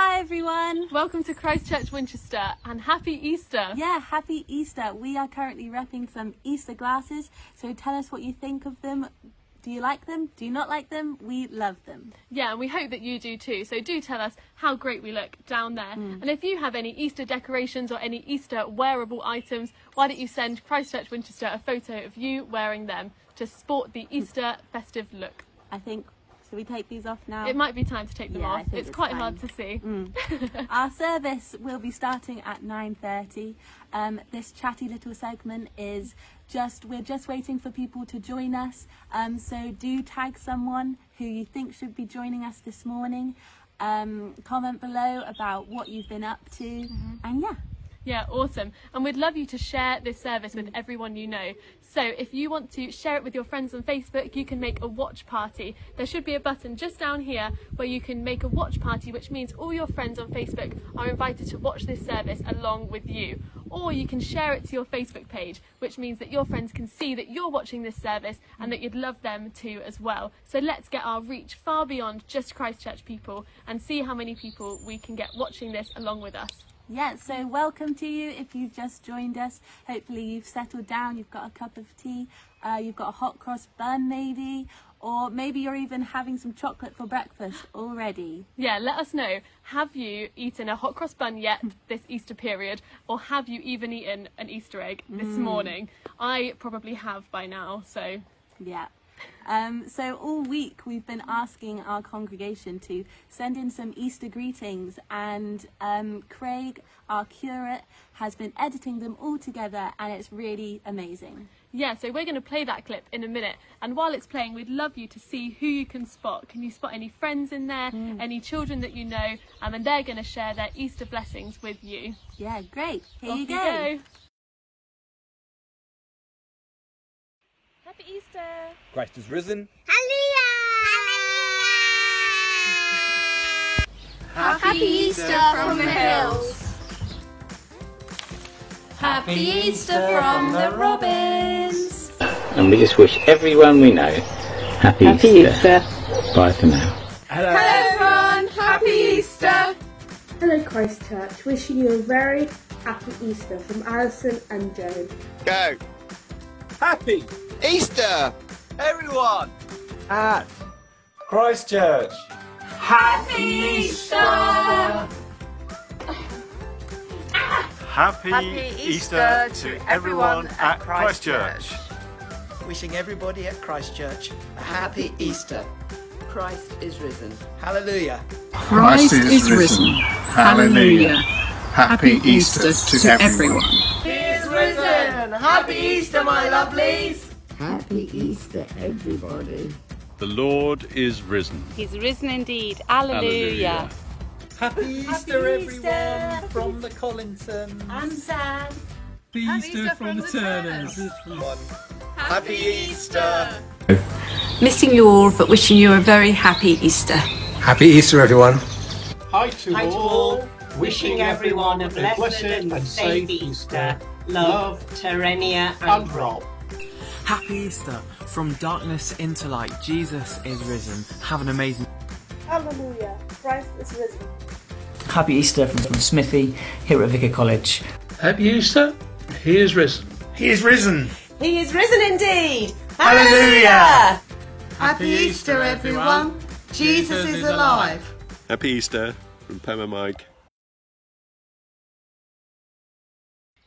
Hi everyone. Welcome to Christchurch Winchester and happy Easter. Yeah, happy Easter. We are currently wrapping some Easter glasses, so tell us what you think of them. Do you like them? Do you not like them? We love them. Yeah, and we hope that you do too. So do tell us how great we look down there. Hmm. And if you have any Easter decorations or any Easter wearable items, why don't you send Christchurch Winchester a photo of you wearing them to sport the hmm. Easter festive look? I think. Should we take these off now? It might be time to take them Yeah, off. It's it's quite time. hard to see. Our service will be starting at 9:30. Um, this chatty little segment is just we're just waiting for people to join us. Um, so do tag someone who you think should be joining us this morning. Um, comment below about what you've been up to, and yeah. Yeah, awesome. And we'd love you to share this service with everyone you know. So if you want to share it with your friends on Facebook, you can make a watch party. There should be a button just down here where you can make a watch party, which means all your friends on Facebook are invited to watch this service along with you. Or you can share it to your Facebook page, which means that your friends can see that you're watching this service and that you'd love them to as well. So let's get our reach far beyond just Christchurch people and see how many people we can get watching this along with us. Yeah, so welcome to you if you've just joined us. Hopefully, you've settled down, you've got a cup of tea, uh, you've got a hot cross bun, maybe, or maybe you're even having some chocolate for breakfast already. Yeah, let us know. Have you eaten a hot cross bun yet this Easter period, or have you even eaten an Easter egg this morning? I probably have by now, so Yeah. Um, so all week we've been asking our congregation to send in some Easter greetings, and um, Craig, our curate, has been editing them all together, and it's really amazing. yeah. So we're going to play that clip in a minute, and while it's playing, we'd love you to see who you can spot. Can you spot any friends in there, any children that you know, um, and they're going to share their Easter blessings with you. Yeah, great. Here Off you go. Happy Easter! Christ is risen. Hallelujah. Happy Easter from the hills. Happy Easter from the robins. and we just wish everyone we know happy, Easter. Bye for now. Hello everyone, happy Easter. Hello Christchurch, wishing you a very happy Easter from Alison and Joan. Go. Happy Easter, everyone. at Christchurch. Happy Easter. Happy, Easter, to everyone at Christchurch. Wishing everybody at Christchurch a happy Easter. Christ is risen. Hallelujah. Christ is risen. Hallelujah. Happy Easter to everyone. He is risen. Happy Easter, my lovelies. Happy Easter, everybody. The Lord is risen. He's risen indeed. Alleluia. Happy Easter, everyone, from the Collinsons. I'm Sam. Easter from the Turners. Happy Easter. Missing you all, but wishing you a very happy Easter. Happy Easter, everyone. Hi to, all. Wishing everyone a blessed and safe Easter. Love, Terenia and Rob. Happy Easter! From darkness into light, Jesus is risen. Have an amazing Hallelujah, Christ is risen. Happy Easter from, from Smithy here at Vicar College. Happy Easter. He is risen. He is risen. He is risen indeed. Hallelujah. Happy Easter, everyone. Jesus is alive. Happy Easter from Pema Mike.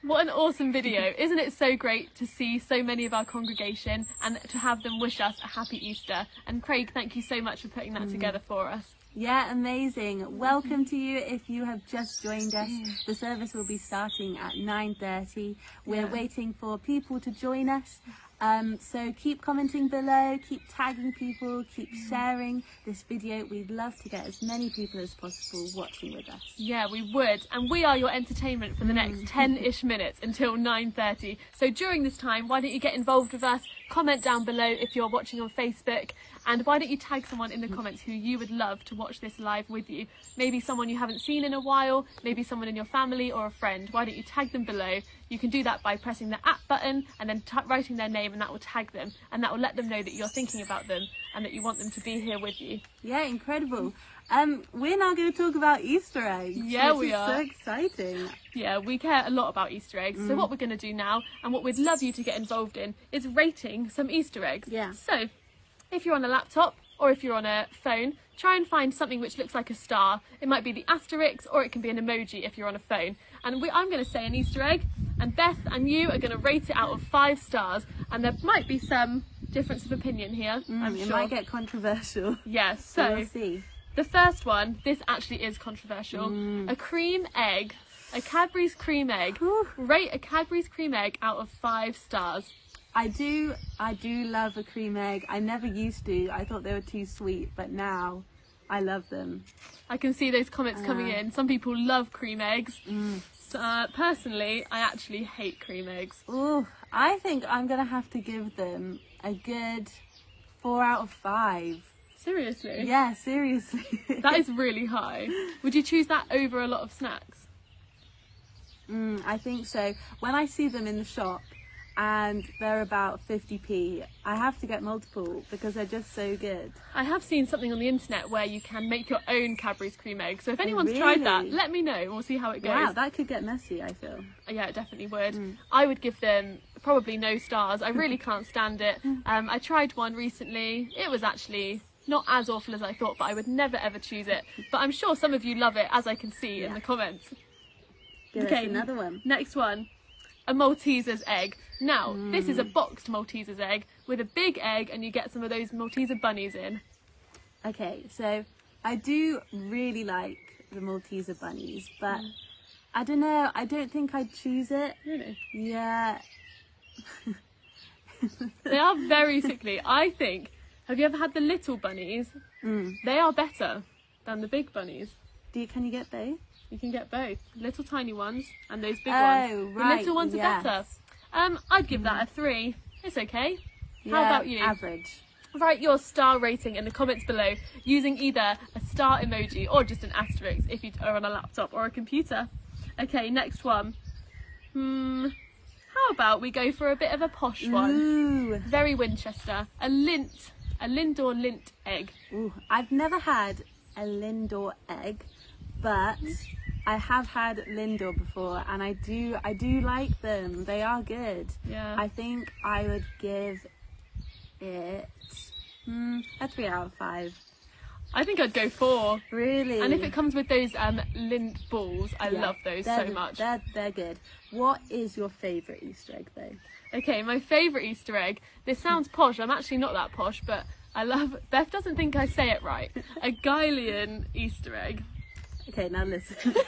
What an awesome video. Isn't it so great to see so many of our congregation and to have them wish us a happy Easter? And Craig, thank you so much for putting that mm. together for us. Yeah, amazing. Welcome to you if you have just joined us. The service will be starting at 9.30. We're waiting for people to join us. Um, so keep commenting below, keep tagging people, keep sharing this video. We'd love to get as many people as possible watching with us. Yeah, we would. And we are your entertainment for the next 10-ish minutes until 9.30. So during this time, why don't you get involved with us? Comment down below if you're watching on Facebook. And why don't you tag someone in the comments who you would love to watch this live with you? Maybe someone you haven't seen in a while, maybe someone in your family or a friend. Why don't you tag them below? You can do that by pressing the at button and then writing their name and that will tag them and that will let them know that you're thinking about them and that you want them to be here with you. Yeah, incredible. Um, we're now going to talk about Easter eggs. Yeah, we are. So exciting. Yeah, we care a lot about Easter eggs. So Mm. what we're going to do now, and what we'd love you to get involved in, is rating some Easter eggs. Yeah. So, if you're on a laptop or if you're on a phone, try and find something which looks like a star. It might be the asterisk, or it can be an emoji if you're on a phone. And we, I'm going to say an Easter egg, and Beth and you are going to rate it out of five stars. And there might be some difference of opinion here. Mm, it sure. might get controversial. Yes. So So we'll see. The first one, this actually is controversial. Mm. A cream egg, a Cadbury's cream egg. Rate a Cadbury's cream egg out of five stars. I do, I do love a cream egg. I never used to. I thought they were too sweet, but now I love them. I can see those comments coming Uh. in. Some people love cream eggs. So, uh, personally, I actually hate cream eggs. Ooh, I think I'm gonna have to give them a good four out of five. Seriously? Yeah, seriously. That is really high. Would you choose that over a lot of snacks? Mm, I think so. When I see them in the shop and they're about 50p, I have to get multiple because they're just so good. I have seen something on the internet where you can make your own Cadbury's cream egg. So if anyone's tried that, let me know and we'll see how it goes. Wow, that could get messy, I feel. Yeah, it definitely would. Mm. I would give them probably no stars. I really can't stand it. Um, I tried one recently. It was actually not as awful as I thought, but I would never ever choose it. But I'm sure some of you love it, as I can see in the comments. Give us another one. Next one. A Maltesers egg. Now, this is a Mm. boxed Maltesers egg with a big egg, and you get some of those Malteser bunnies in. Okay, so I do really like the Malteser bunnies, but I don't know, I don't think I'd choose it. Really? Yeah. They are very sickly. I think. Have you ever had the little bunnies? Mm. They are better than the big bunnies. Do you, can you get both? You can get both. Little tiny ones and those big Oh, ones. right, The little ones yes. are better. Um, I'd give that a three. It's okay. How about you? Average. Write your star rating in the comments below using either a star emoji or just an asterisk if you are on a laptop or a computer. Okay, next one. Hmm. How about we go for a bit of a posh one? Ooh. Very Winchester. A Lindt. A Lindor Lindt egg. Ooh, I've never had a Lindor egg, but I have had Lindor before, and I do I do like them. They are good. Yeah. I think I would give it hmm, a three out of five. I think I'd go four. Really? And if it comes with those um, Lindt balls, I Yeah, love those so much. They're they're good. What is your favourite Easter egg though? Okay, my favourite Easter egg. This sounds posh. I'm actually not that posh, but I love. Beth doesn't think I say it right. A Guylian Easter egg. Okay, now listen.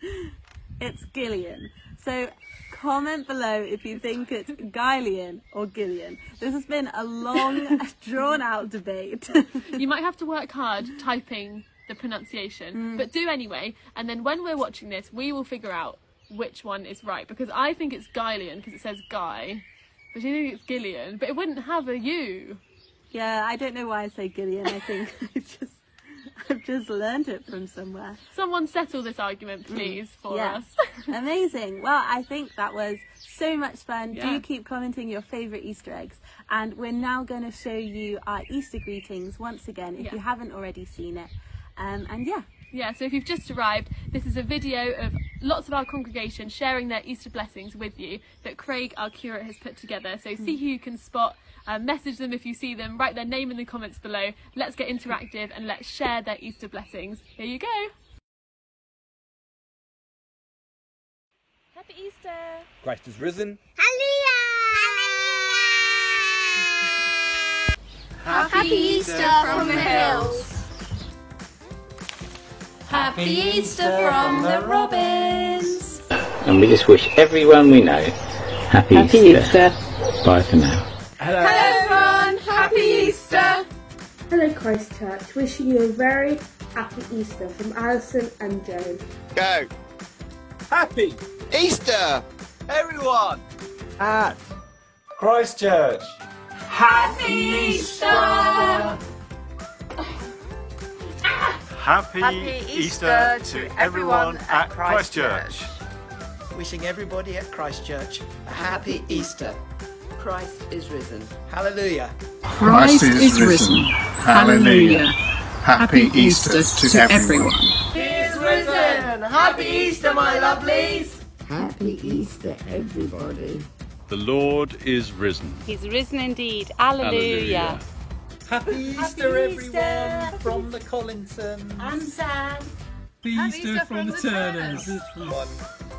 it's Guylian. So comment below if you think it's Guylian or Guylian. This has been a long, drawn out debate. You might have to work hard typing the pronunciation, mm. but do anyway. And then when we're watching this, we will figure out which one is right because I think it's Guylian because it says Guy, but you think it's Guylian, but it wouldn't have a U. yeah, I don't know why I say Guylian. I think I just I've just learned it from somewhere. Someone settle this argument, please, for yeah. us. Amazing. Well, I think that was so much fun. Yeah. Do keep commenting your favourite Easter eggs. And we're now going to show you our Easter greetings once again if Yeah. you haven't already seen it. Um, and yeah, Yeah, so if you've just arrived, this is a video of lots of our congregation sharing their Easter blessings with you that Craig, our curate, has put together. So see who you can spot, uh, message them if you see them, write their name in the comments below. Let's get interactive and let's share their Easter blessings. Here you go. Happy Easter! Christ is risen. Hallelujah. Happy Easter from the hills. Happy Easter from the robins. And we just wish everyone we know happy, Happy Easter. Bye for now. Hello everyone, Happy Easter. Hello Christchurch, wishing you a very happy Easter from Alison and Joan. Go. Happy Easter, everyone. at Christchurch. Happy Easter. Happy, Happy Easter, Easter to to everyone everyone at at Christchurch. Wishing everybody at Christchurch a happy Easter. Christ is risen. Hallelujah. Christ is risen. Hallelujah. Happy Easter to everyone. He is risen. Happy Easter, my lovelies. Happy Easter, everybody. The Lord is risen. He's risen indeed. Alleluia. Happy Easter, everyone, from the Collinson. And Sam. Happy Easter from the Turners.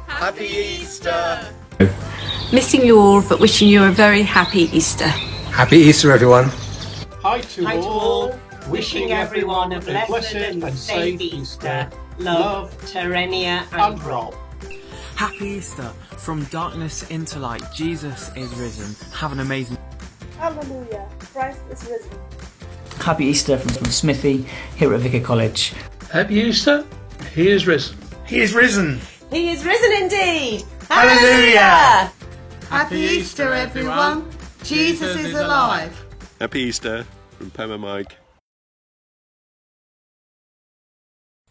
Happy Easter. Missing you all, but wishing you a very happy Easter. Happy Easter, everyone. Hi to, Hi to all. all. Wishing everyone a blessed and safe Easter. Love, Terenia and Rob. Happy Easter. From darkness into light, Jesus is risen. Have an amazing Hallelujah. Christ is risen. Happy Easter from, from Smithy here at Vicar College. Happy Easter. He is risen. He is risen. He is risen indeed. Hallelujah. Happy Easter, everyone. Jesus is alive. Happy Easter from Pam and Mike.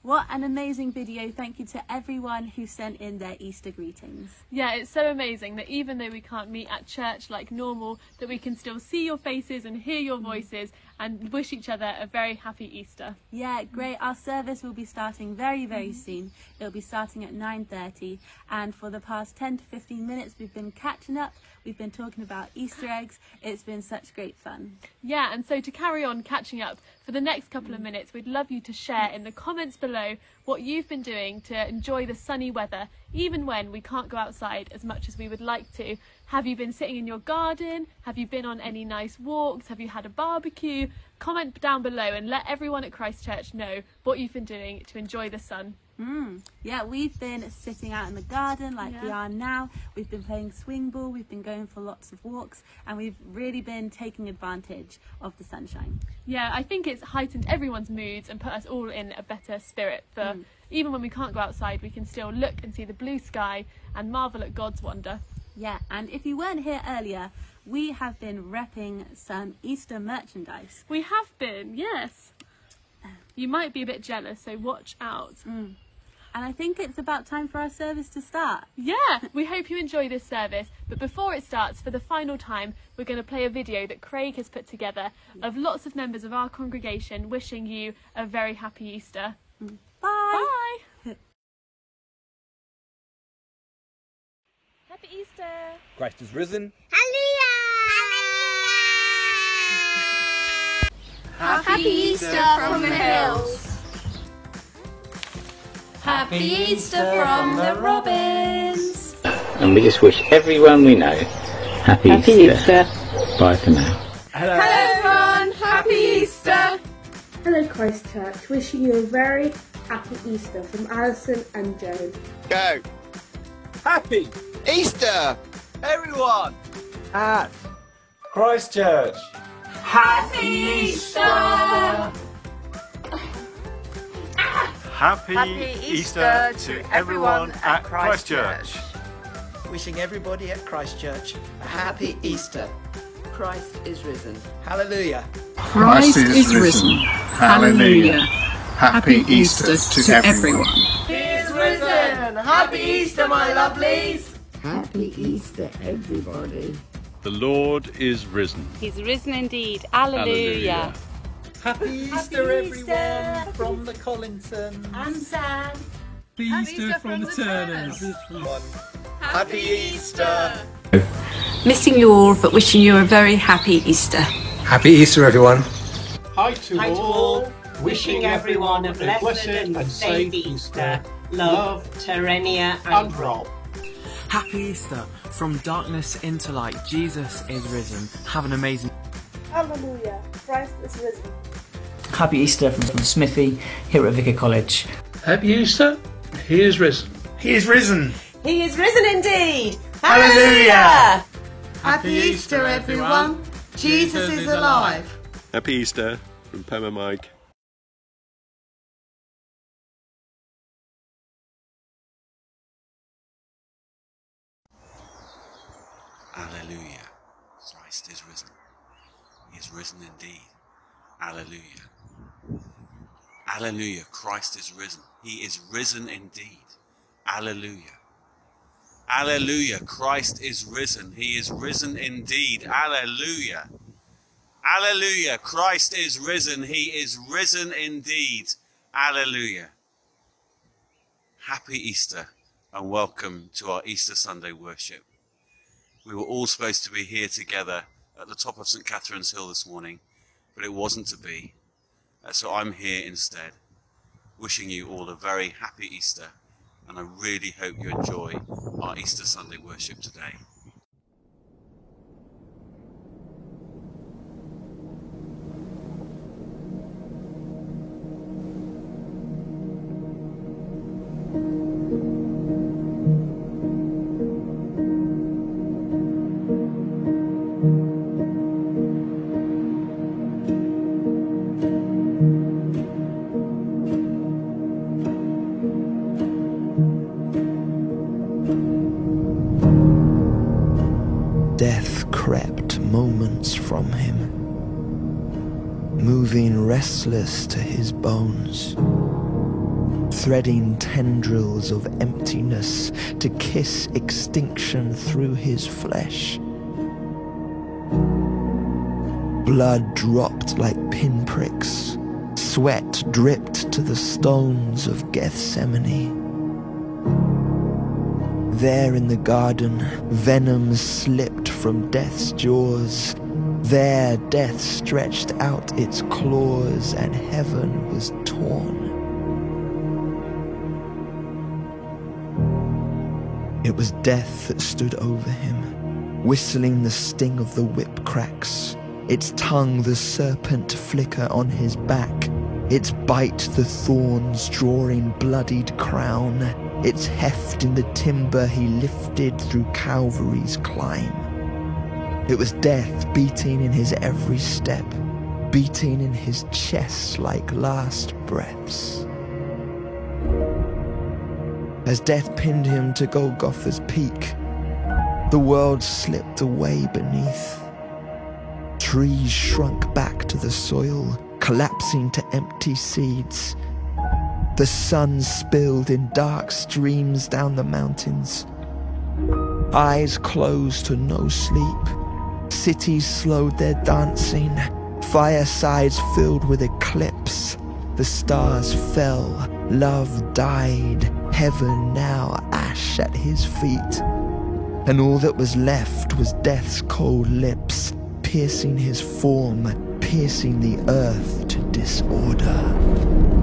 What an amazing video. Thank you to everyone who sent in their Easter greetings. Yeah, it's so amazing that even though we can't meet at church like normal, that we can still see your faces and hear your mm. voices and wish each other a very happy Easter. Yeah, great. Our service will be starting very, very mm. soon. It'll be starting at 9.30 and for the past 10 to 15 minutes we've been catching up. We've been talking about Easter eggs. It's been such great fun. Yeah, and so to carry on catching up for the next couple of minutes, we'd love you to share in the comments below what you've been doing to enjoy the sunny weather, even when we can't go outside as much as we would like to. Have you been sitting in your garden? Have you been on any nice walks? Have you had a barbecue? Comment down below and let everyone at Christchurch know what you've been doing to enjoy the sun. Mm. Yeah, we've been sitting out in the garden like we are now. We've been playing swing ball, we've been going for lots of walks, and we've really been taking advantage of the sunshine. Yeah, I think it's heightened everyone's moods and put us all in a better spirit. For Mm. even when we can't go outside, we can still look and see the blue sky and marvel at God's wonder. Yeah, and if you weren't here earlier, we have been repping some Easter merchandise. We have been, yes. You might be a bit jealous, so watch out. Mm. And I think it's about time for our service to start. Yeah, we hope you enjoy this service. But before it starts, for the final time, we're going to play a video that Craig has put together of lots of members of our congregation wishing you a very happy Easter. Bye. Bye. Happy Easter. Christ is risen. Happy Easter from the hills. Happy Easter from the robins. And we just wish everyone we know happy, Happy Easter. Easter. Bye for now. Hello Hello everyone. Happy Easter. Hello Christchurch, wishing you a very happy Easter from Alison and Joan. Go. Happy Easter, everyone. at Christchurch. Happy Easter. Happy, Easter to everyone at Christchurch. Wishing everybody at Christchurch a happy Easter. Christ is risen. Hallelujah. Christ is risen. Hallelujah. Happy Easter to everyone. He is risen. Happy Easter, my lovelies. Happy Easter, everybody. The Lord is risen. He's risen indeed. Alleluia. Happy Easter, everyone, from the Collinson. And Sam. Happy Easter from the Turners. Happy Easter. Missing you all, but wishing you a very happy Easter. Happy Easter, everyone. Hi to, Hi to all. all. Wishing everyone a blessed and safe Easter. Love, Terenia and Rob. Happy Easter. From darkness into light, Jesus is risen. Have an amazing Hallelujah. Christ is risen. Happy Easter from, from Smithy here at Vicar College. Happy Easter. He is risen. He is risen. He is risen indeed. Hallelujah. Happy Easter, everyone. Jesus is alive. Happy Easter from Pam and Mike. Alleluia. Christ is risen. He is risen indeed. Alleluia. Alleluia. Christ is risen. He is risen indeed. Alleluia. Alleluia. Christ is risen. He is risen indeed. Alleluia. Alleluia. Christ is risen. He is risen indeed. Alleluia. Happy Easter and welcome to our Easter Sunday worship. We were all supposed to be here together at the top of St. Catherine's Hill this morning, but it wasn't to be. Uh, so I'm here instead, wishing you all a very happy Easter, and I really hope you enjoy our Easter Sunday worship today. To his bones, threading tendrils of emptiness to kiss extinction through his flesh. Blood dropped like pinpricks, sweat dripped to the stones of Gethsemane. There in the garden, venom slipped from death's jaws. There death stretched out its claws and heaven was torn. It was death that stood over him, whistling the sting of the whip cracks, its tongue the serpent flicker on his back, its bite the thorns drawing bloodied crown, its heft in the timber he lifted through Calvary's climb. It was death beating in his every step, beating in his chest like last breaths. As death pinned him to Golgotha's peak, the world slipped away beneath. Trees shrunk back to the soil, collapsing to empty seeds. The sun spilled in dark streams down the mountains. Eyes closed to no sleep. Cities slowed their dancing. Firesides filled with eclipse. The stars fell. Love died. Heaven now ash at his feet. And all that was left was death's cold lips, piercing his form, piercing the earth to disorder.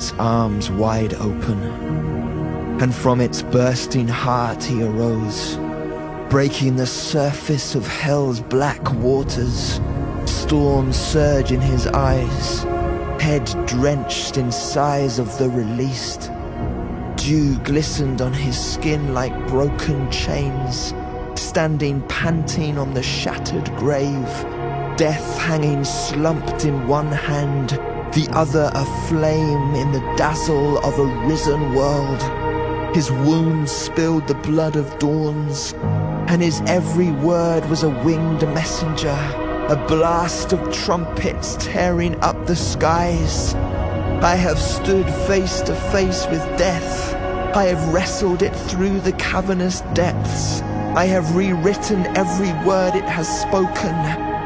Its arms wide open, and from its bursting heart he arose, breaking the surface of hell's black waters. Storms surge in his eyes, head drenched in sighs of the released. Dew glistened on his skin like broken chains, standing panting on the shattered grave, death hanging slumped in one hand, the other aflame in the dazzle of a risen world. His wounds spilled the blood of dawns, and his every word was a winged messenger, a blast of trumpets tearing up the skies. I have stood face to face with death. I have wrestled it through the cavernous depths. I have rewritten every word it has spoken.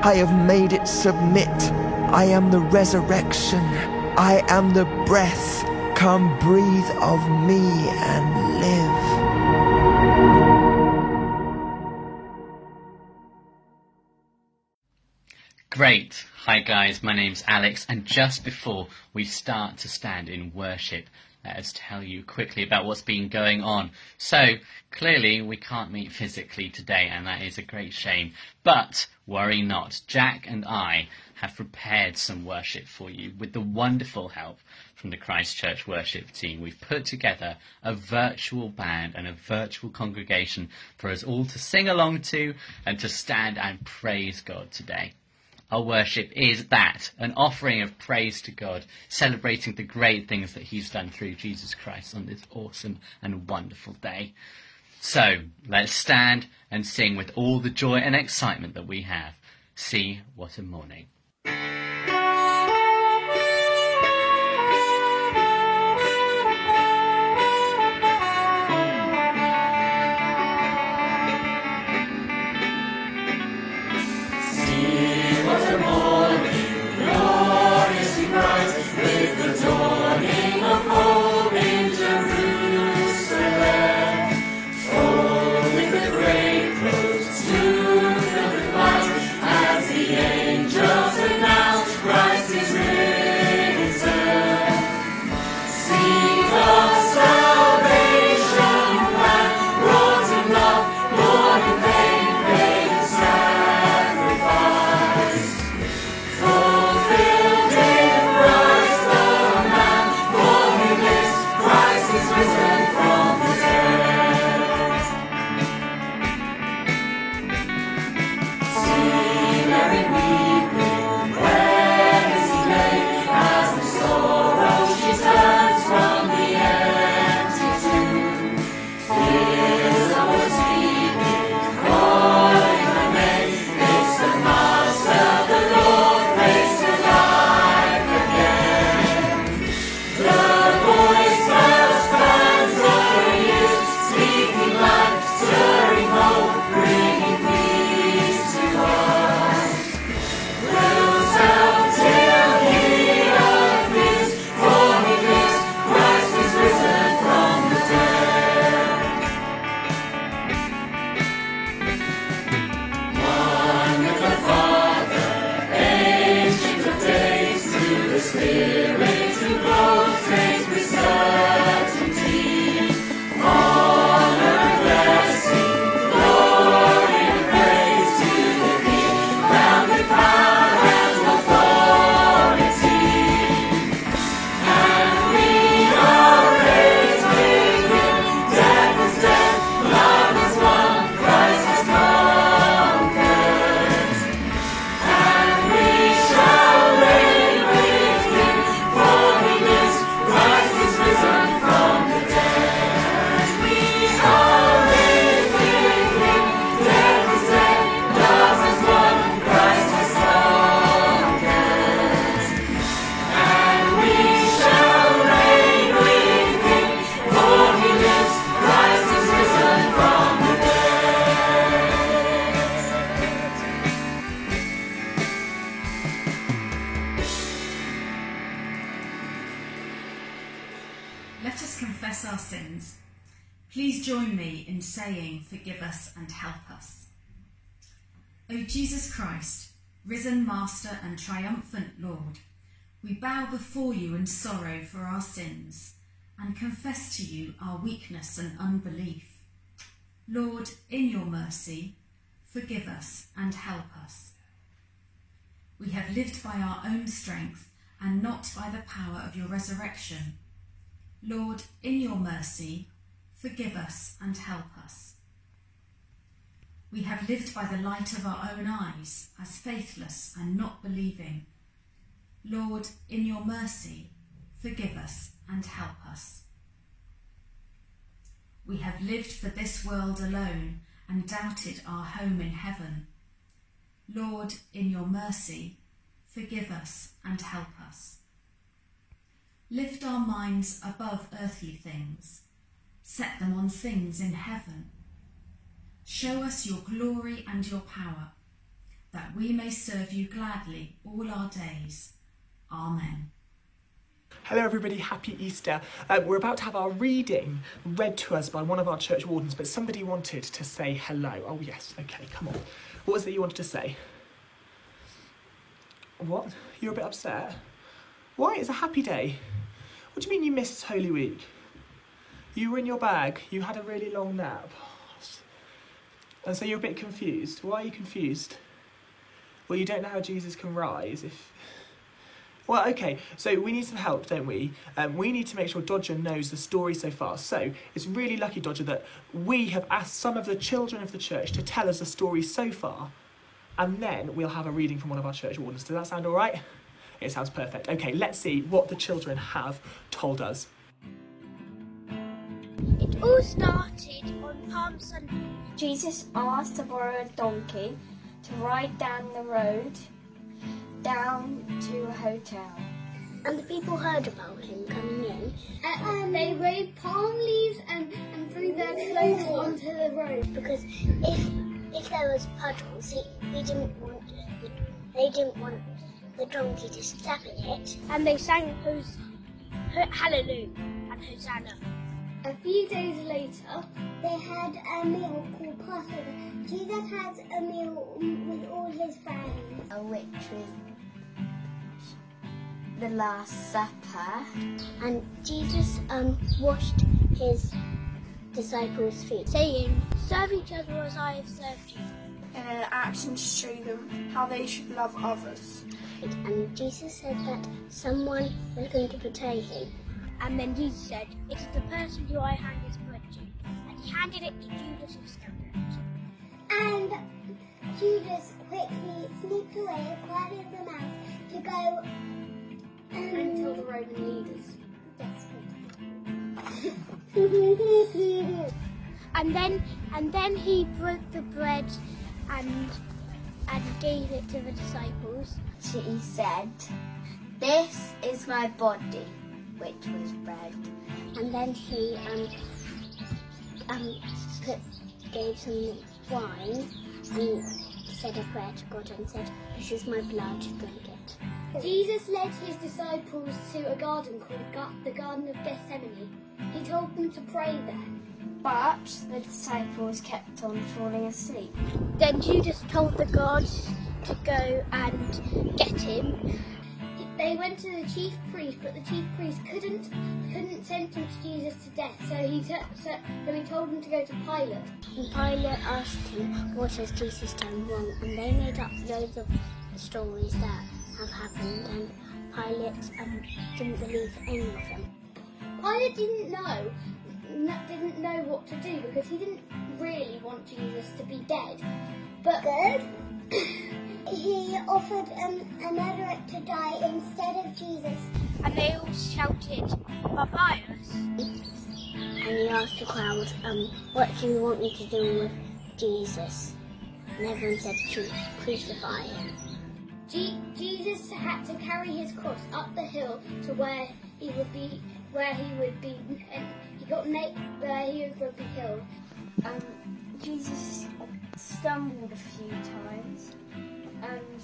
I have made it submit. I am the resurrection. I am the breath. Come breathe of me and live. Great. Hi guys, my name's Alex and just before we start to stand in worship, let us tell you quickly about what's been going on. So, clearly we can't meet physically today and that is a great shame. But worry not, Jack and I have prepared some worship for you with the wonderful help from the Christchurch worship team. We've put together a virtual band and a virtual congregation for us all to sing along to and to stand and praise God today. Our worship is that, an offering of praise to God, celebrating the great things that He's done through Jesus Christ on this awesome and wonderful day. So, let's stand and sing with all the joy and excitement that we have. See what a morning. Sins and confess to you our weakness and unbelief. Lord, in your mercy, forgive us and help us. We have lived by our own strength and not by the power of your resurrection. Lord, in your mercy, forgive us and help us. We have lived by the light of our own eyes as faithless and not believing. Lord, in your mercy, forgive us and help us. We have lived for this world alone and doubted our home in heaven. Lord, in your mercy, forgive us and help us. Lift our minds above earthly things, set them on things in heaven. Show us your glory and your power, that we may serve you gladly all our days. Amen. Hello, everybody. Happy Easter. Uh, we're about to have our reading read to us by one of our church wardens, but somebody wanted to say hello. Oh, yes. Okay, come on. What was it you wanted to say? What? You're a bit upset? Why? It's a happy day. What do you mean you missed Holy Week? You were in your bag. You had a really long nap. And so you're a bit confused. Why are you confused? Well, you don't know how Jesus can rise if well, okay, so we need some help, don't we? Um, we need to make sure Dodger knows the story so far. So it's really lucky, Dodger, that we have asked some of the children of the church to tell us the story so far, and then we'll have a reading from one of our church wardens. Does that sound all right? It sounds perfect. Okay, let's see what the children have told us. It all started on Palm Sunday. Jesus asked to borrow a donkey to ride down the road down to a hotel. And the people heard about him coming in. And, and they waved palm leaves and, and threw their clothes onto the road. Because if if there was puddles, he, he didn't want they didn't want the donkey to step in it. And they sang Hos- Hallelujah and Hosanna. A few days later, they had a meal called Passover. Jesus had a meal with all his friends, which was the Last Supper. And Jesus um, washed his disciples' feet, saying, Serve each other as I have served you. And an action to show them how they should love others. And Jesus said that someone was going to betray him. And then Jesus said, It is the person who I hand this bread to. And he handed it to Judas Iscariot. And Judas quickly sneaked away, quiet as a mouse, to go and the Roman leaders. Yes. and then and then he broke the bread and and gave it to the disciples. He said, This is my body which was bread. And then he um, um, put, gave some wine and said a prayer to God and said, This is my blood, drink it. Jesus led his disciples to a garden called the Garden of Gethsemane. He told them to pray there. But the disciples kept on falling asleep. Then Judas told the guards to go and get him they went to the chief priest, but the chief priest couldn't couldn't sentence Jesus to death. So he so he told him to go to Pilate. And Pilate asked him, "What has Jesus done wrong?" And they made up loads of stories that have happened, and Pilate um, didn't believe any of them. Pilate didn't know didn't know what to do because he didn't really want Jesus to be dead. But good. he offered um, a murderer to die instead of Jesus. And they all shouted, Barabbas. And he asked the crowd, um, what do you want me to do with Jesus? And everyone said crucify him. G- Jesus had to carry his cross up the hill to where he would be, where he would be, and he got naked where he would be killed. Um, Jesus stumbled a few times and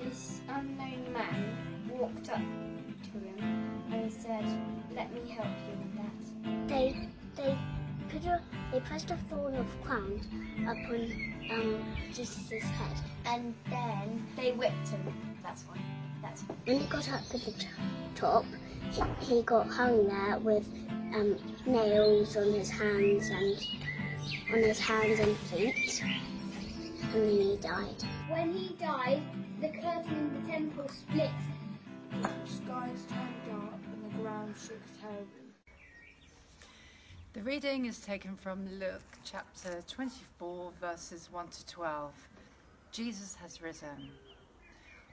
this unknown man walked up to him and said, "Let me help you with that." They they put a they pressed a thorn of crowns upon um, Jesus' head, and then they whipped him. That's why. That's why. When he got up to the top, he, he got hung there with um, nails on his hands and on his hands and feet, and then he died. When he died, the curtain in the temple split. The skies turned dark and the ground shook terribly. The reading is taken from Luke chapter 24, verses 1 to 12. Jesus has risen.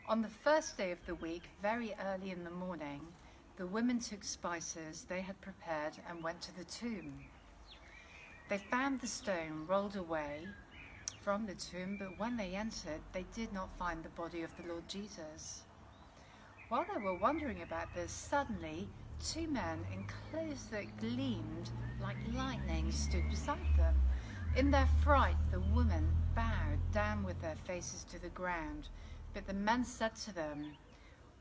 On the first day of the week, very early in the morning, the women took spices they had prepared and went to the tomb. They found the stone rolled away from the tomb, but when they entered, they did not find the body of the Lord Jesus. While they were wondering about this, suddenly two men in clothes that gleamed like lightning stood beside them. In their fright, the women bowed down with their faces to the ground. But the men said to them,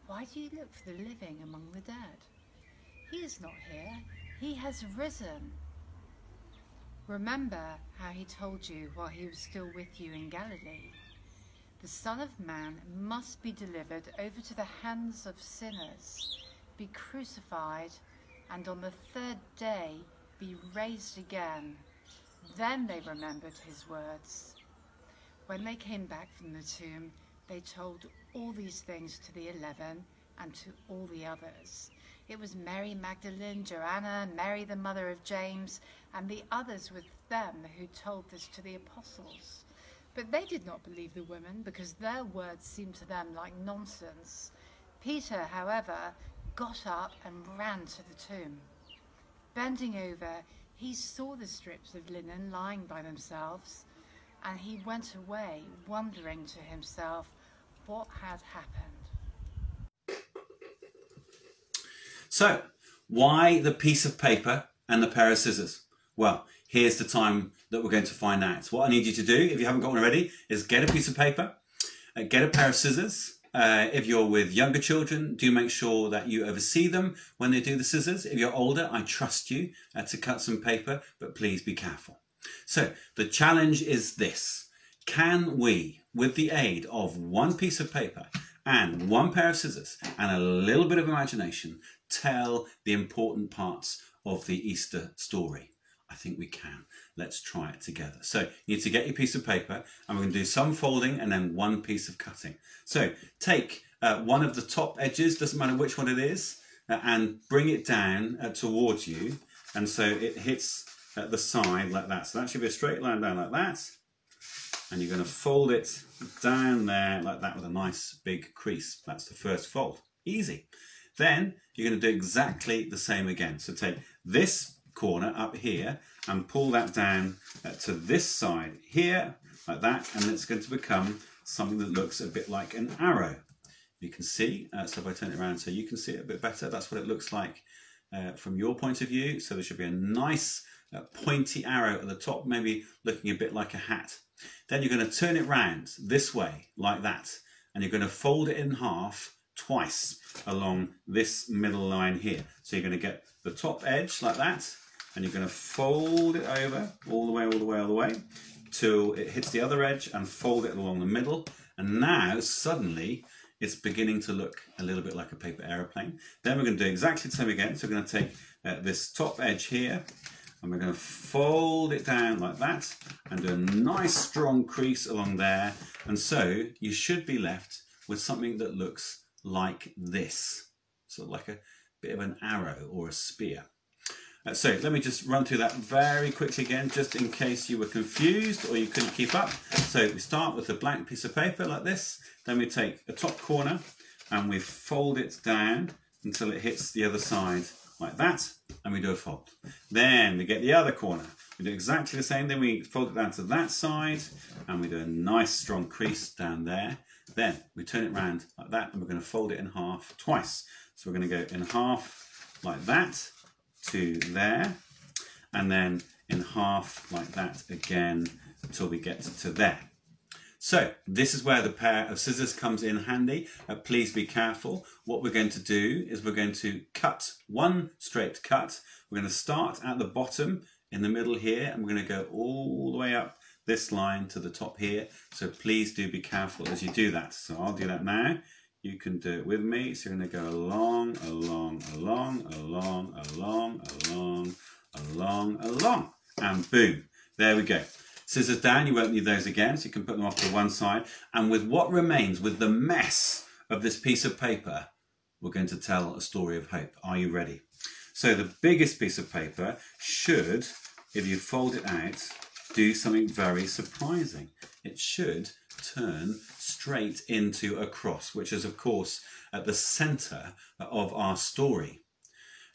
Why do you look for the living among the dead? He is not here, he has risen. Remember how he told you while he was still with you in Galilee. The Son of Man must be delivered over to the hands of sinners, be crucified, and on the third day be raised again. Then they remembered his words. When they came back from the tomb, they told all these things to the eleven and to all the others. It was Mary Magdalene, Joanna, Mary the mother of James, and the others with them who told this to the apostles. But they did not believe the women because their words seemed to them like nonsense. Peter, however, got up and ran to the tomb. Bending over, he saw the strips of linen lying by themselves, and he went away, wondering to himself what had happened. So, why the piece of paper and the pair of scissors? Well, here's the time that we're going to find out. What I need you to do, if you haven't got one already, is get a piece of paper, uh, get a pair of scissors. Uh, if you're with younger children, do make sure that you oversee them when they do the scissors. If you're older, I trust you uh, to cut some paper, but please be careful. So, the challenge is this. Can we, with the aid of one piece of paper and one pair of scissors and a little bit of imagination, tell the important parts of the Easter story? I think we can. Let's try it together. So you need to get your piece of paper and we're going to do some folding and then one piece of cutting. So take uh, one of the top edges, doesn't matter which one it is, uh, and bring it down uh, towards you. And so it hits the side like that. So that should be a straight line down like that. And you're going to fold it down there like that with a nice big crease. That's the first fold. Easy. Then you're going to do exactly the same again. So take this corner up here and pull that down uh, to this side here like that and it's going to become something that looks a bit like an arrow. You can see, uh, so if I turn it around so you can see it a bit better, that's what it looks like uh, from your point of view. So there should be a nice uh, pointy arrow at the top, maybe looking a bit like a hat. Then you're going to turn it round this way, like that, and you're going to fold it in half twice along this middle line here. So you're going to get the top edge like that, and you're going to fold it over all the way, all the way, all the way till it hits the other edge and fold it along the middle. And now suddenly it's beginning to look a little bit like a paper aeroplane. Then we're going to do exactly the same again. So we're going to take uh, this top edge here and we're going to fold it down like that and do a nice strong crease along there. And so you should be left with something that looks like this, sort of like a bit of an arrow or a spear. Uh, so let me just run through that very quickly again, just in case you were confused or you couldn't keep up. So we start with a blank piece of paper like this, then we take a top corner and we fold it down until it hits the other side like that, and we do a fold. Then we get the other corner. We do exactly the same, then we fold it down to that side, and we do a nice strong crease down there. Then we turn it around like that, and we're going to fold it in half twice. So we're going to go in half like that, to there and then in half like that again until we get to there. So this is where the pair of scissors comes in handy. Uh, please be careful. What we're going to do is we're going to cut one straight cut. We're going to start at the bottom in the middle here and we're going to go all the way up this line to the top here. So please do be careful as you do that. So I'll do that now you can do it with me. So you're going to go along, along, along, along, along, along, along, along. And boom. There we go. Scissors down. You won't need those again. So you can put them off to one side. And with what remains, with the mess of this piece of paper, we're going to tell a story of hope. Are you ready? So the biggest piece of paper should, if you fold it out, do something very surprising. It should turn straight into a cross, which is, of course, at the center of our story.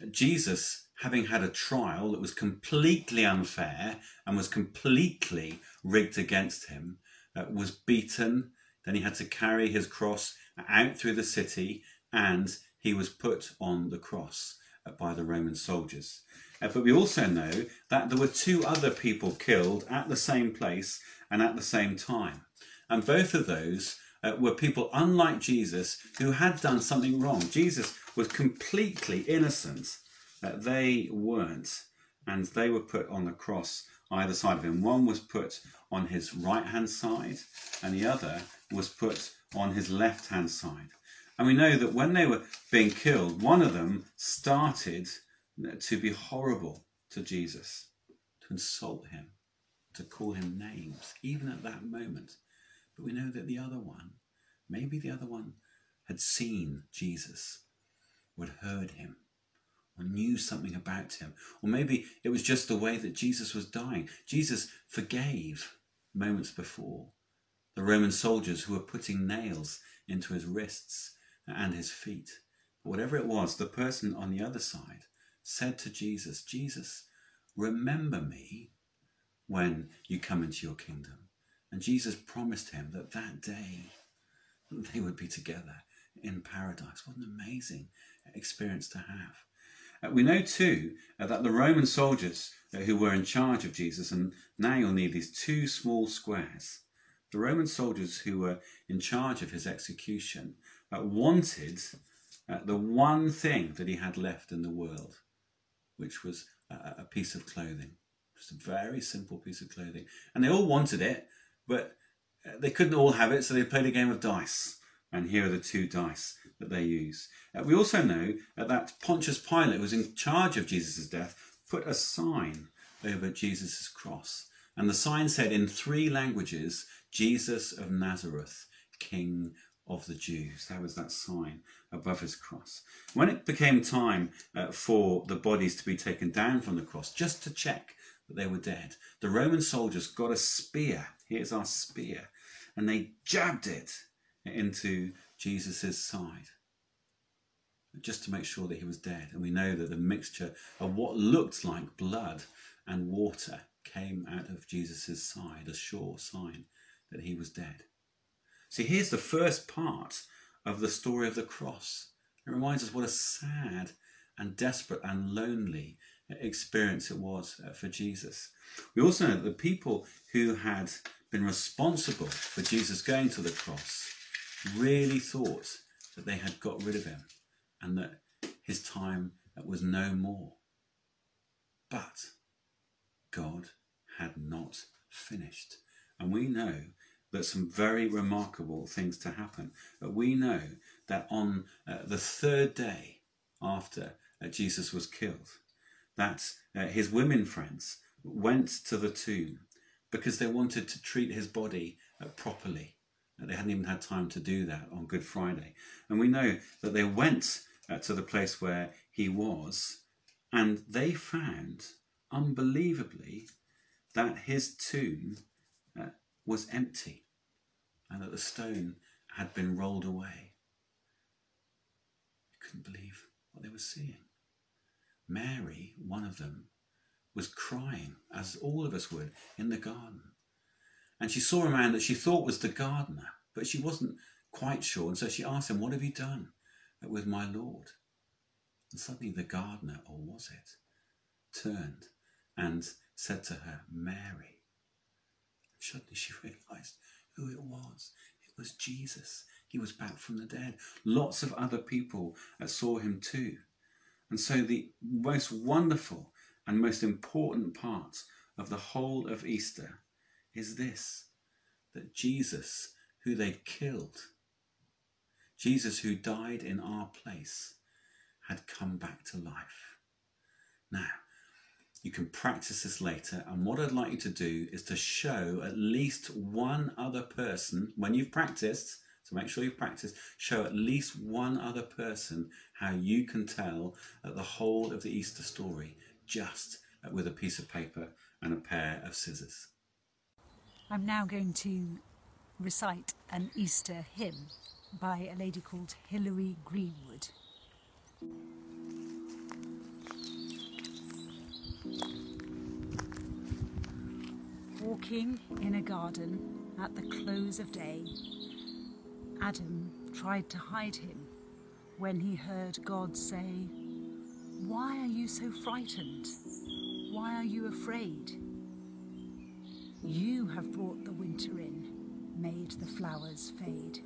Jesus, having had a trial that was completely unfair and was completely rigged against him, uh, was beaten. Then he had to carry his cross out through the city and he was put on the cross. uh, by the Roman soldiers. Uh, but we also know that there were two other people killed at the same place and at the same time. And both of those uh, were people unlike Jesus who had done something wrong. Jesus was completely innocent. Uh, they weren't. And they were put on the cross either side of him. One was put on his right hand side, and the other was put on his left hand side. And we know that when they were being killed, one of them started to be horrible to Jesus, to insult him, to call him names, even at that moment. But we know that the other one, maybe the other one had seen Jesus, or heard him, or knew something about him, or maybe it was just the way that Jesus was dying. Jesus forgave moments before the Roman soldiers who were putting nails into his wrists and his feet. Whatever it was, the person on the other side said to Jesus, Jesus, remember me when you come into your kingdom. And Jesus promised him that that day they would be together in paradise. What an amazing experience to have. Uh, we know too uh, that the Roman soldiers uh, who were in charge of Jesus, and now you'll need these two small squares, the Roman soldiers who were in charge of his execution wanted the one thing that he had left in the world, which was a piece of clothing. Just a very simple piece of clothing. And they all wanted it, but uh, they couldn't all have it, so they played a game of dice. And here are the two dice that they use. Uh, we also know uh, that Pontius Pilate, who was in charge of Jesus' death, put a sign over Jesus' cross. And the sign said in three languages, Jesus of Nazareth, King of the Jews. That was that sign above his cross. When it became time uh, for the bodies to be taken down from the cross, just to check that they were dead, the Roman soldiers got a spear. Here's our spear. And they jabbed it into Jesus' side just to make sure that he was dead. And we know that the mixture of what looked like blood and water came out of Jesus' side, a sure sign that he was dead. See, here's the first part of the story of the cross. It reminds us what a sad and desperate and lonely experience it was for Jesus. We also know that the people who had been responsible for Jesus going to the cross really thought that they had got rid of him and that his time was no more. But God had not finished. And we know that some very remarkable things to happen. But we know that on uh, the third day after uh, Jesus was killed, that uh, his women friends went to the tomb because they wanted to treat his body uh, properly. Uh, they hadn't even had time to do that on Good Friday. And we know that they went uh, to the place where he was and they found, unbelievably, that his tomb was empty and that the stone had been rolled away. I couldn't believe what they were seeing. Mary, one of them, was crying, as all of us would, in the garden. And she saw a man that she thought was the gardener, but she wasn't quite sure. And so she asked him, What have you done with my Lord? And suddenly the gardener, or was it, turned and said to her, Mary. And Suddenly she realized who it was. It was Jesus. He was back from the dead. Lots of other people saw him too. And so the most wonderful and most important part of the whole of Easter is this that Jesus, who they killed, Jesus, who died in our place, had come back to life. Now, you can practice this later. And what I'd like you to do is to show at least one other person, when you've practiced, so make sure you've practiced, show at least one other person how you can tell the whole of the Easter story just uh, with a piece of paper and a pair of scissors. I'm now going to recite an Easter hymn by a lady called Hilary Greenwood. Walking in a garden at the close of day, Adam tried to hide him when he heard God say, Why are you so frightened? Why are you afraid? You have brought the winter in, made the flowers fade.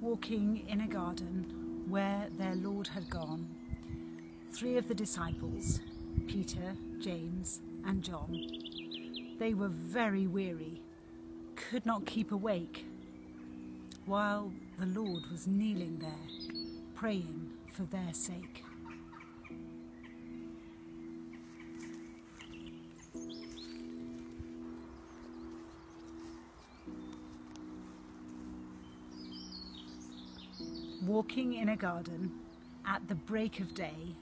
Walking in a garden where their Lord had gone, three of the disciples, Peter, James, and John, they were very weary, could not keep awake, while the Lord was kneeling there, praying for their sake. Walking in a garden at the break of day,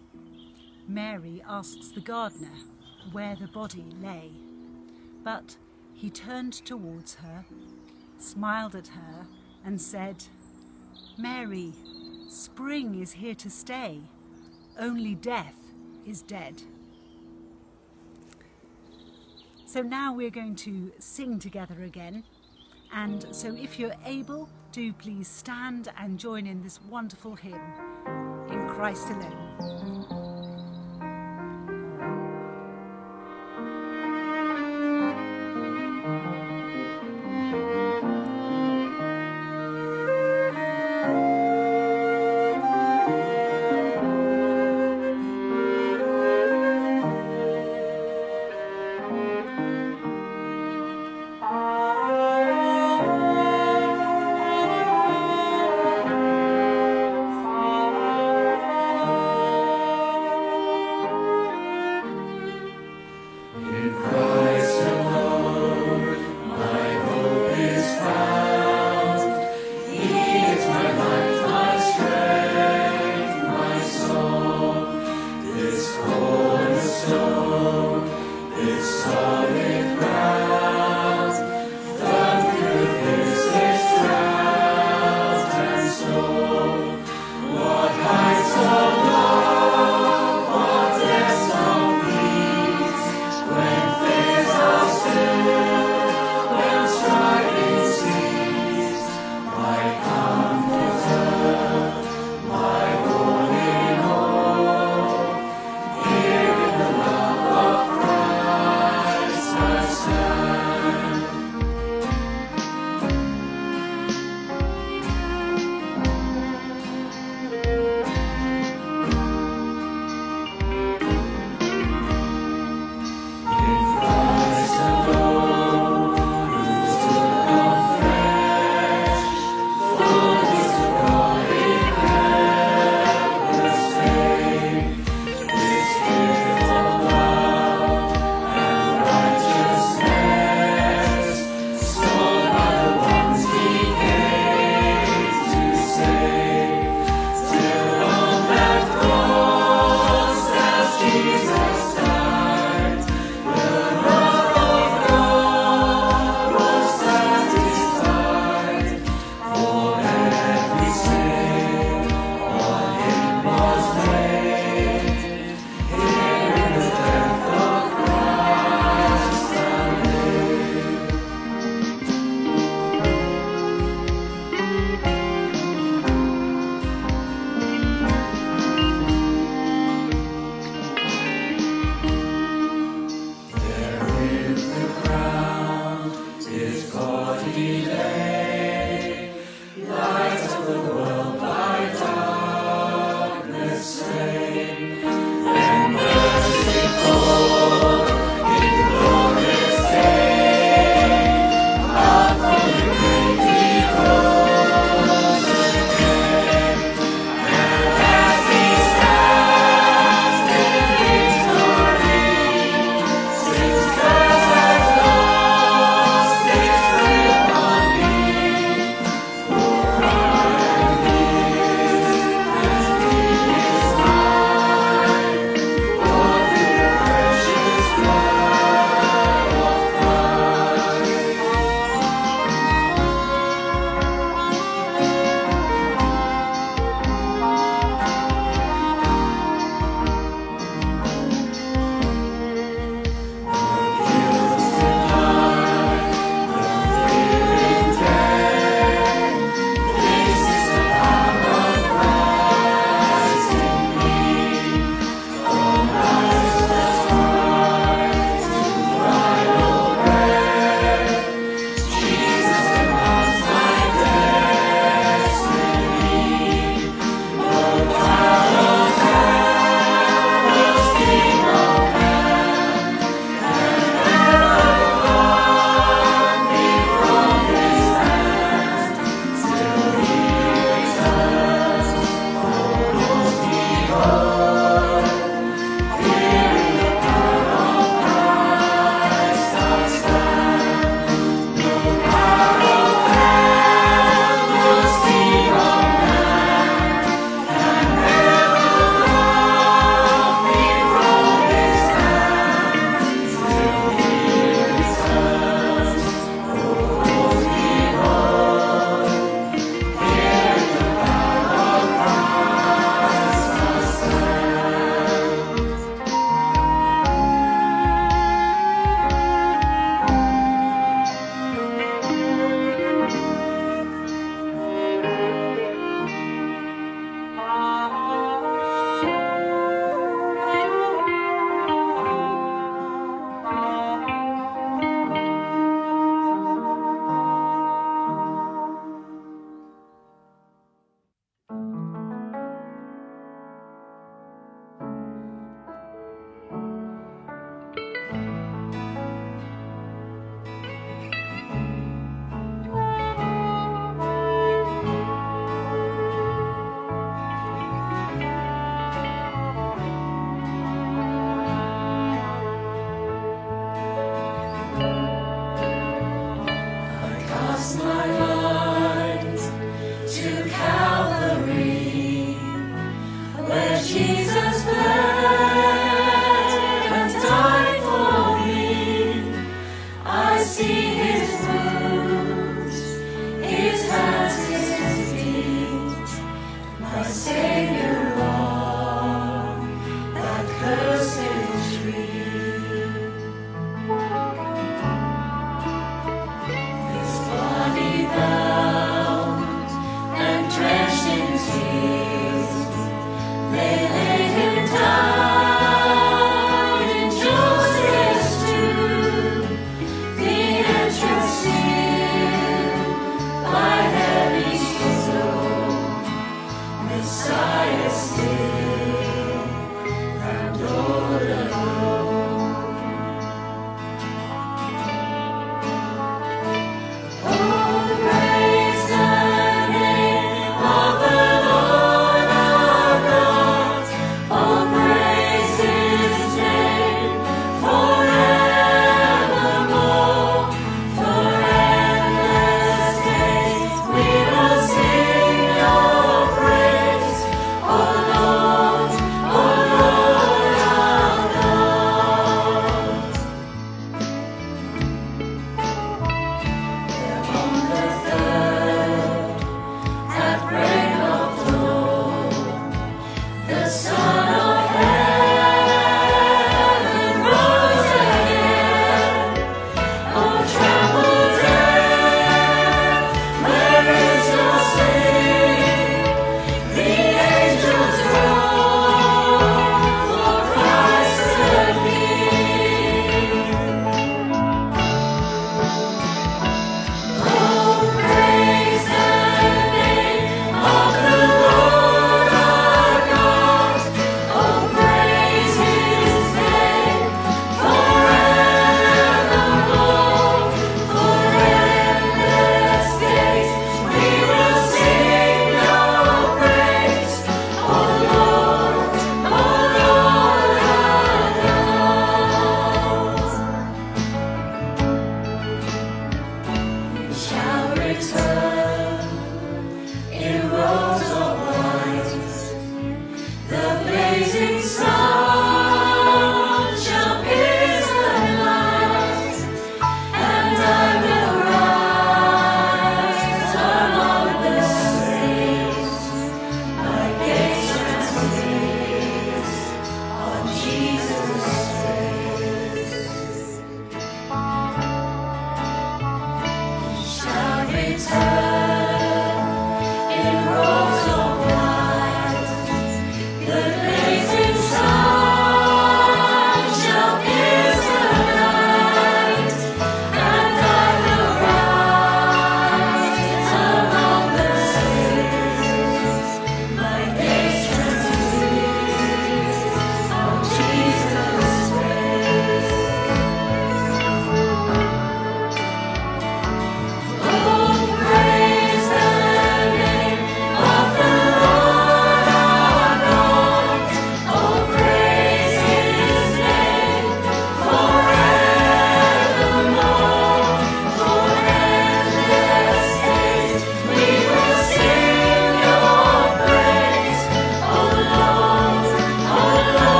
Mary asks the gardener where the body lay. But he turned towards her, smiled at her, and said, Mary, spring is here to stay, only death is dead. So now we're going to sing together again. And so if you're able, do please stand and join in this wonderful hymn, In Christ Alone.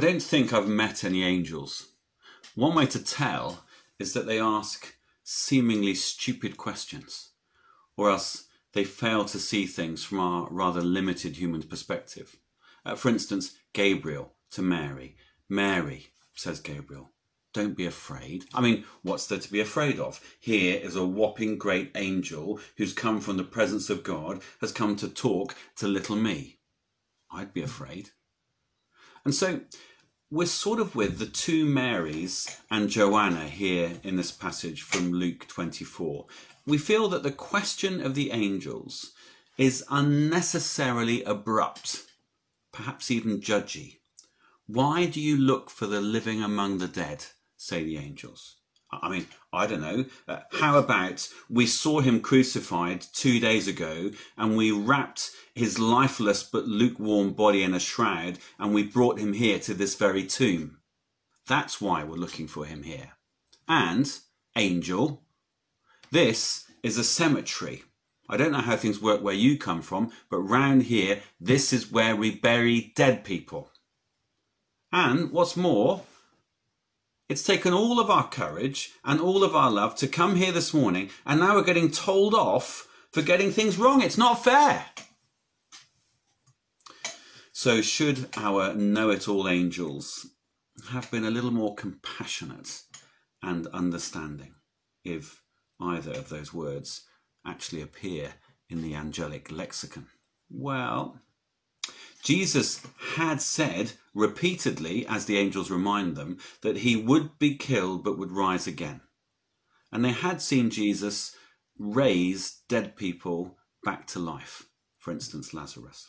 I don't think I've met any angels. One way to tell is that they ask seemingly stupid questions, or else they fail to see things from our rather limited human perspective. Uh, for instance, Gabriel to Mary. Mary, says Gabriel, don't be afraid. I mean, what's there to be afraid of? Here is a whopping great angel who's come from the presence of God, has come to talk to little me. I'd be afraid. And so we're sort of with the two Marys and Joanna here in this passage from Luke 24. We feel that the question of the angels is unnecessarily abrupt, perhaps even judgy. Why do you look for the living among the dead? say the angels. I mean, I don't know. Uh, how about we saw him crucified two days ago and we wrapped his lifeless but lukewarm body in a shroud and we brought him here to this very tomb? That's why we're looking for him here. And, angel, this is a cemetery. I don't know how things work where you come from, but round here, this is where we bury dead people. And what's more, it's taken all of our courage and all of our love to come here this morning, and now we're getting told off for getting things wrong. It's not fair. So, should our know it all angels have been a little more compassionate and understanding if either of those words actually appear in the angelic lexicon? Well, Jesus had said repeatedly, as the angels remind them, that he would be killed but would rise again. And they had seen Jesus raise dead people back to life, for instance, Lazarus.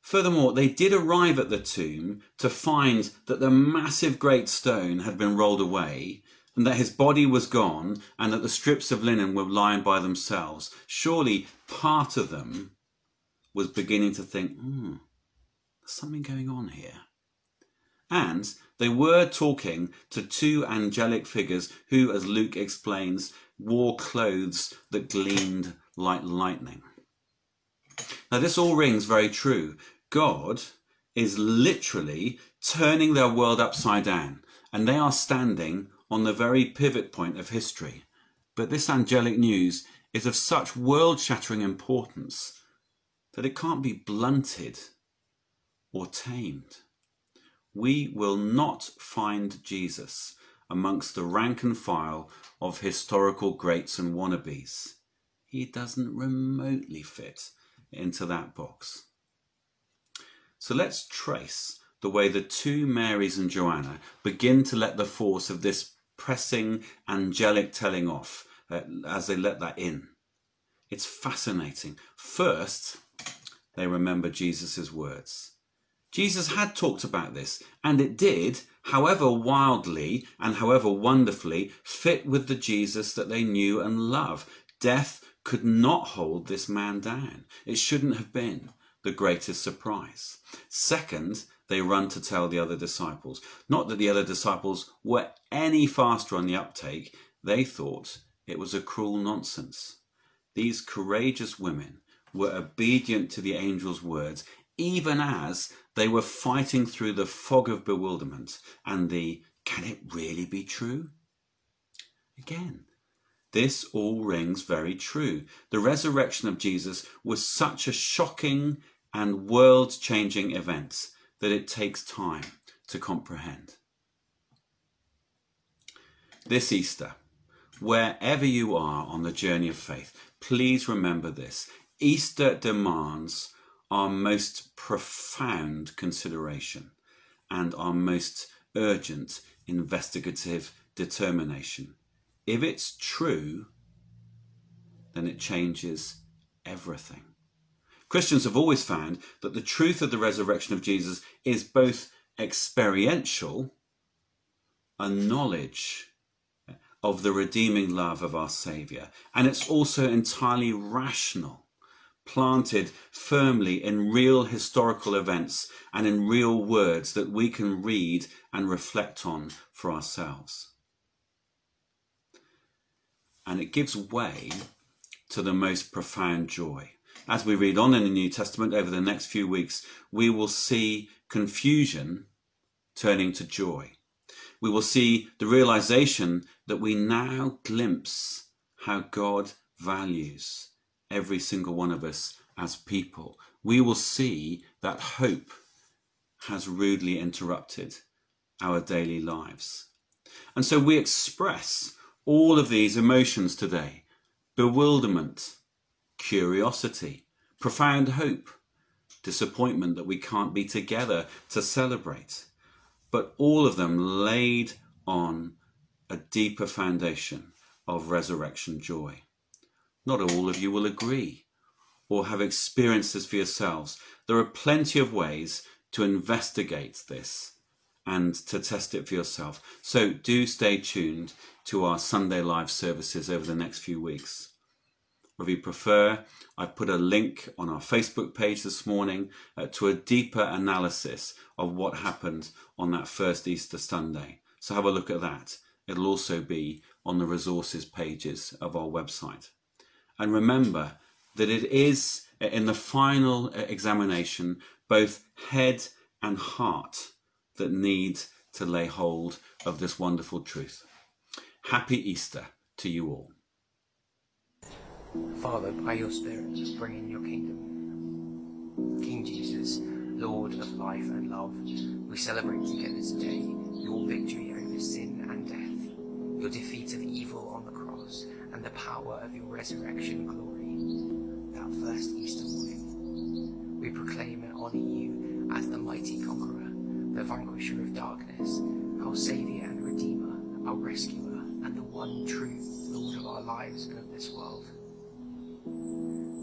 Furthermore, they did arrive at the tomb to find that the massive great stone had been rolled away and that his body was gone and that the strips of linen were lying by themselves. Surely part of them was beginning to think, hmm, something going on here. And they were talking to two angelic figures who, as Luke explains, wore clothes that gleamed like lightning. Now, this all rings very true. God is literally turning their world upside down, and they are standing on the very pivot point of history. But this angelic news is of such world shattering importance that it can't be blunted or tamed. We will not find Jesus amongst the rank and file of historical greats and wannabes. He doesn't remotely fit into that box. So let's trace the way the two Marys and Joanna begin to let the force of this pressing angelic telling off uh, as they let that in. It's fascinating. First, they remember Jesus' words. Jesus had talked about this, and it did, however wildly and however wonderfully, fit with the Jesus that they knew and love. Death could not hold this man down. It shouldn't have been the greatest surprise. Second, they run to tell the other disciples. Not that the other disciples were any faster on the uptake, they thought it was a cruel nonsense. These courageous women were obedient to the angel's words, even as they were fighting through the fog of bewilderment and the can it really be true? Again, this all rings very true. The resurrection of Jesus was such a shocking and world changing event that it takes time to comprehend. This Easter, wherever you are on the journey of faith, please remember this. Easter demands our most profound consideration and our most urgent investigative determination. If it's true, then it changes everything. Christians have always found that the truth of the resurrection of Jesus is both experiential and knowledge of the redeeming love of our Saviour, and it's also entirely rational, planted firmly in real historical events and in real words that we can read and reflect on for ourselves. And it gives way to the most profound joy. As we read on in the New Testament over the next few weeks, we will see confusion turning to joy. We will see the realization that we now glimpse how God values every single one of us as people. We will see that hope has rudely interrupted our daily lives. And so we express all of these emotions today bewilderment, curiosity, profound hope, disappointment that we can't be together to celebrate, but all of them laid on a deeper foundation of resurrection joy. Not all of you will agree or have experienced this for yourselves. There are plenty of ways to investigate this and to test it for yourself. So do stay tuned to our Sunday live services over the next few weeks. If you prefer, I've put a link on our Facebook page this morning uh, to a deeper analysis of what happened on that first Easter Sunday. So have a look at that. It'll also be on the resources pages of our website. And remember that it is uh, in the final uh, examination both head and heart that need to lay hold of this wonderful truth. Happy Easter to you all. Father, by your Spirit, bring in your kingdom. King Jesus, Lord of life and love, we celebrate together today your victory over sin and death, your defeat of evil on the and the power of your resurrection glory. That first Easter morning, we proclaim and honour you as the mighty conqueror, the vanquisher of darkness, our Saviour and Redeemer, our rescuer, and the one true Lord of our lives and of this world.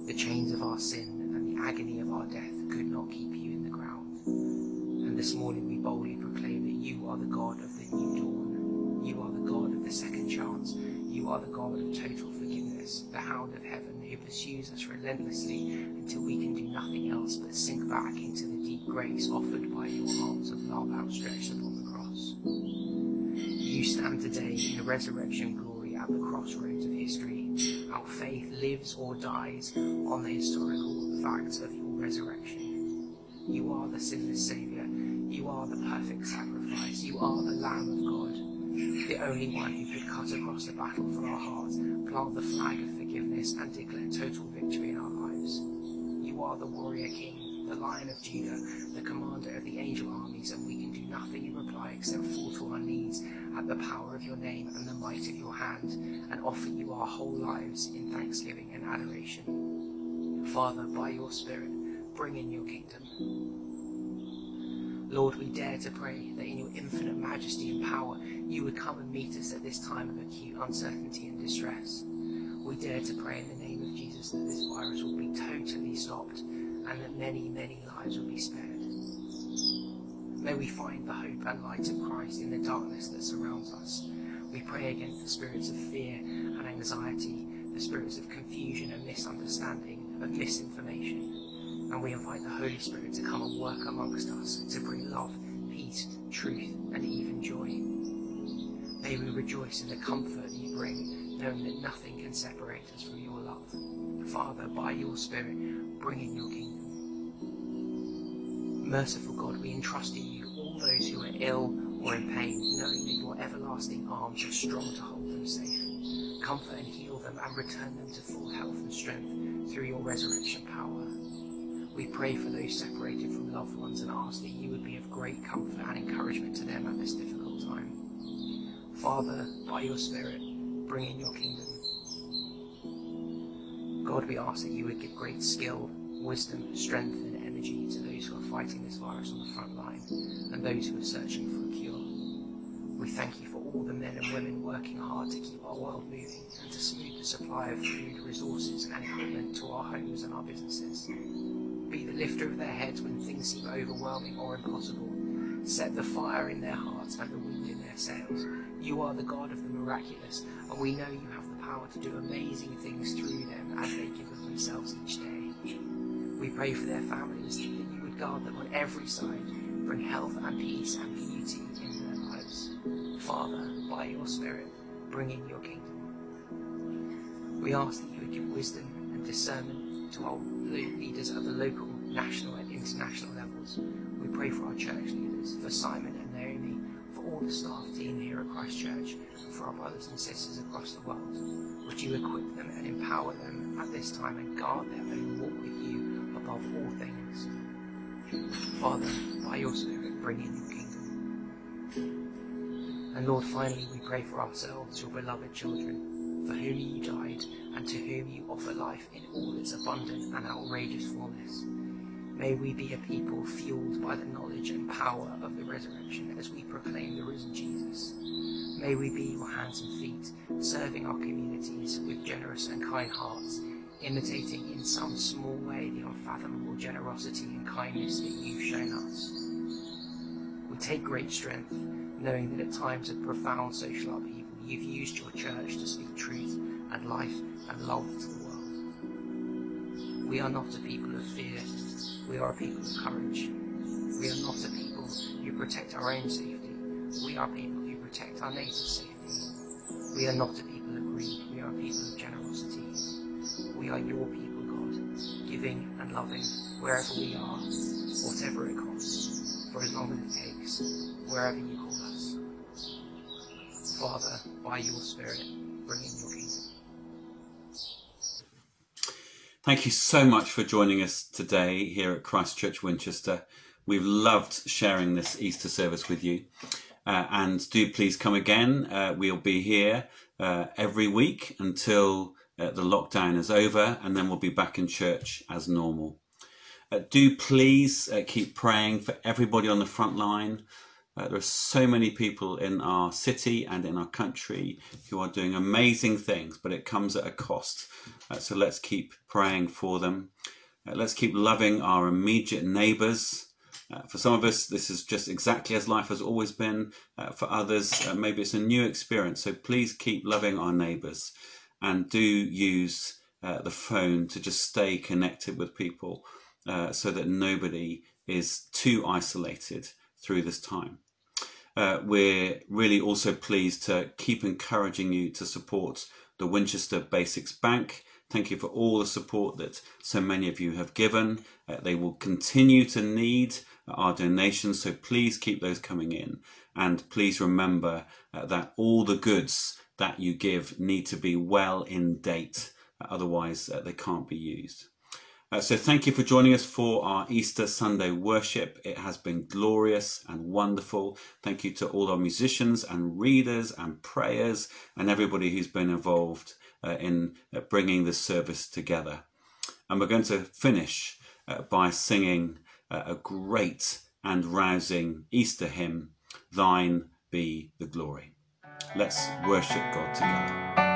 The chains of our sin and the agony of our death could not keep you in the ground. And this morning we boldly proclaim that you are the God of the new dawn. You are the God of the second chance. You are the God of total forgiveness, the hound of heaven who pursues us relentlessly until we can do nothing else but sink back into the deep grace offered by your arms of love outstretched upon the cross. You stand today in the resurrection glory at the crossroads of history our faith lives or dies on the historical facts of your resurrection. You are the sinless Saviour. You are the perfect sacrifice. You are the Lamb of God, the only one who could cut across the battle for our hearts, plant the flag of forgiveness and declare total victory in our lives. You are the warrior king, the lion of Judah, the commander of the angel armies, and we can do nothing in reply except fall to our knees at the power of your name and the might of your hand, and offer you our whole lives in thanksgiving and adoration. Father, by your Spirit, bring in your kingdom. Lord, we dare to pray that in your infinite majesty and power, you would come and meet us at this time of acute uncertainty and distress. We dare to pray in the name of Jesus that this virus will be totally stopped and that many, many lives will be spared. May we find the hope and light of Christ in the darkness that surrounds us. We pray against the spirits of fear and anxiety, the spirits of confusion and misunderstanding, of misinformation. And we invite the Holy Spirit to come and work amongst us to bring love, peace, truth, and even joy. May we rejoice in the comfort you bring, knowing that nothing can separate us from your love. Father, by your Spirit, bring in your kingdom. Merciful God, we entrust in you all those who are ill or in pain, knowing that your everlasting arms are strong to hold them safe. Comfort and heal them and return them to full health and strength through your resurrection power. We pray for those separated from loved ones and ask that you would be of great comfort and encouragement to them at this difficult time. Father, by your Spirit, bring in your kingdom. God, we ask that you would give great skill, wisdom, strength, and energy to those who are fighting this virus on the front line and those who are searching for a cure. We thank you for all the men and women working hard to keep our world moving and to smooth the supply of food, resources, and equipment to our homes and our businesses. Be the lifter of their heads when things seem overwhelming or impossible. Set the fire in their hearts and the wind in their sails. You are the God of the miraculous, and we know you have the power to do amazing things through them as they give of themselves each day. We pray for their families that you would guard them on every side, bring health and peace and beauty into their lives. Father, by your Spirit, bring in your kingdom. We ask that you would give wisdom and discernment to our leaders at the local, national, and international levels. We pray for our church leaders, for Simon and Naomi, for all the staff team here at Christ Church, and for our brothers and sisters across the world. Would you equip them and empower them at this time and guard their own walk with you above all things? Father, by your Spirit, bring in your kingdom. And Lord, finally, we pray for ourselves, your beloved children, for whom you died and to whom you offer life in all its abundant and outrageous fullness. May we be a people fueled by the knowledge and power of the resurrection as we proclaim the risen Jesus. May we be your hands and feet, serving our communities with generous and kind hearts, imitating in some small way the unfathomable generosity and kindness that you've shown us. We take great strength, knowing that at times of profound social upheaval, you've used your church to speak truth and life and love to the world. We are not a people of fear, we are a people of courage. We are not a people who protect our own safety, we are people who protect our neighbour's safety. We are not a people of greed, we are a people of generosity. We are your people, God, giving and loving wherever we are, whatever it costs, for as long as it takes, wherever you call us. Father, by your Spirit, bring in your kingdom. Thank you so much for joining us today here at Christ Church Winchester. We've loved sharing this Easter service with you. Uh, and do please come again. Uh, we'll be here uh, every week until uh, the lockdown is over, and then we'll be back in church as normal. Uh, do please uh, keep praying for everybody on the front line. There are so many people in our city and in our country who are doing amazing things, but it comes at a cost. so let's keep praying for them. let's keep loving our immediate neighbours. Uh, for some of us, this is just exactly as life has always been. Uh, for others, uh, maybe it's a new experience. So please keep loving our neighbours and do use uh, the phone to just stay connected with people uh, so that nobody is too isolated through this time. Uh, we're really also pleased to keep encouraging you to support the Winchester Basics Bank. Thank you for all the support that so many of you have given. they will continue to need our donations. So please keep those coming in. And please remember uh, that all the goods that you give need to be well in date otherwise, uh, they can't be used. Uh, so, thank you for joining us for our Easter Sunday worship. It has been glorious and wonderful. Thank you to all our musicians and readers and prayers and everybody who's been involved uh, in uh, bringing this service together. And we're going to finish uh, by singing uh, a great and rousing Easter hymn, Thine Be the Glory. Let's worship God together.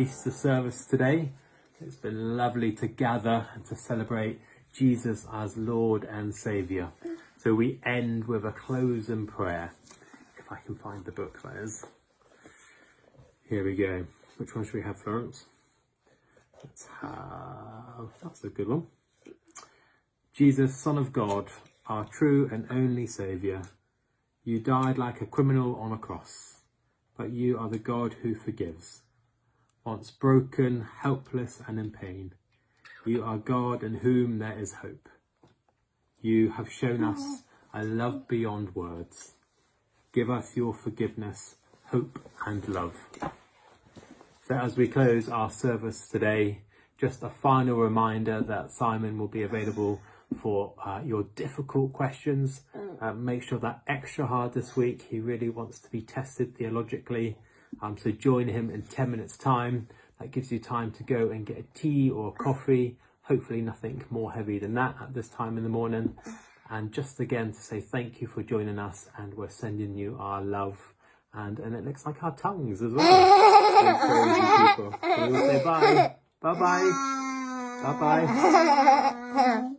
Easter service today. It's been lovely to gather and to celebrate Jesus as Lord and Saviour. So we end with a closing prayer. If I can find the book, that is. Here we go. Which one should we have, Florence? Let's have. That's a good one. Jesus, Son of God, our true and only Saviour, you died like a criminal on a cross but you are the God who forgives. Once broken, helpless, and in pain, you are God in whom there is hope. You have shown us a love beyond words. Give us your forgiveness, hope, and love. So, as we close our service today, just a final reminder that Simon will be available for uh, your difficult questions. Uh, make sure that extra hard this week. He really wants to be tested theologically. Um, so join him in 10 minutes time. That gives you time to go and get a tea or a coffee. Hopefully nothing more heavy than that at this time in the morning. And just again to say thank you for joining us and we're sending you our love. And, and it looks like our tongues as well. so we'll say bye. Bye bye. Bye bye.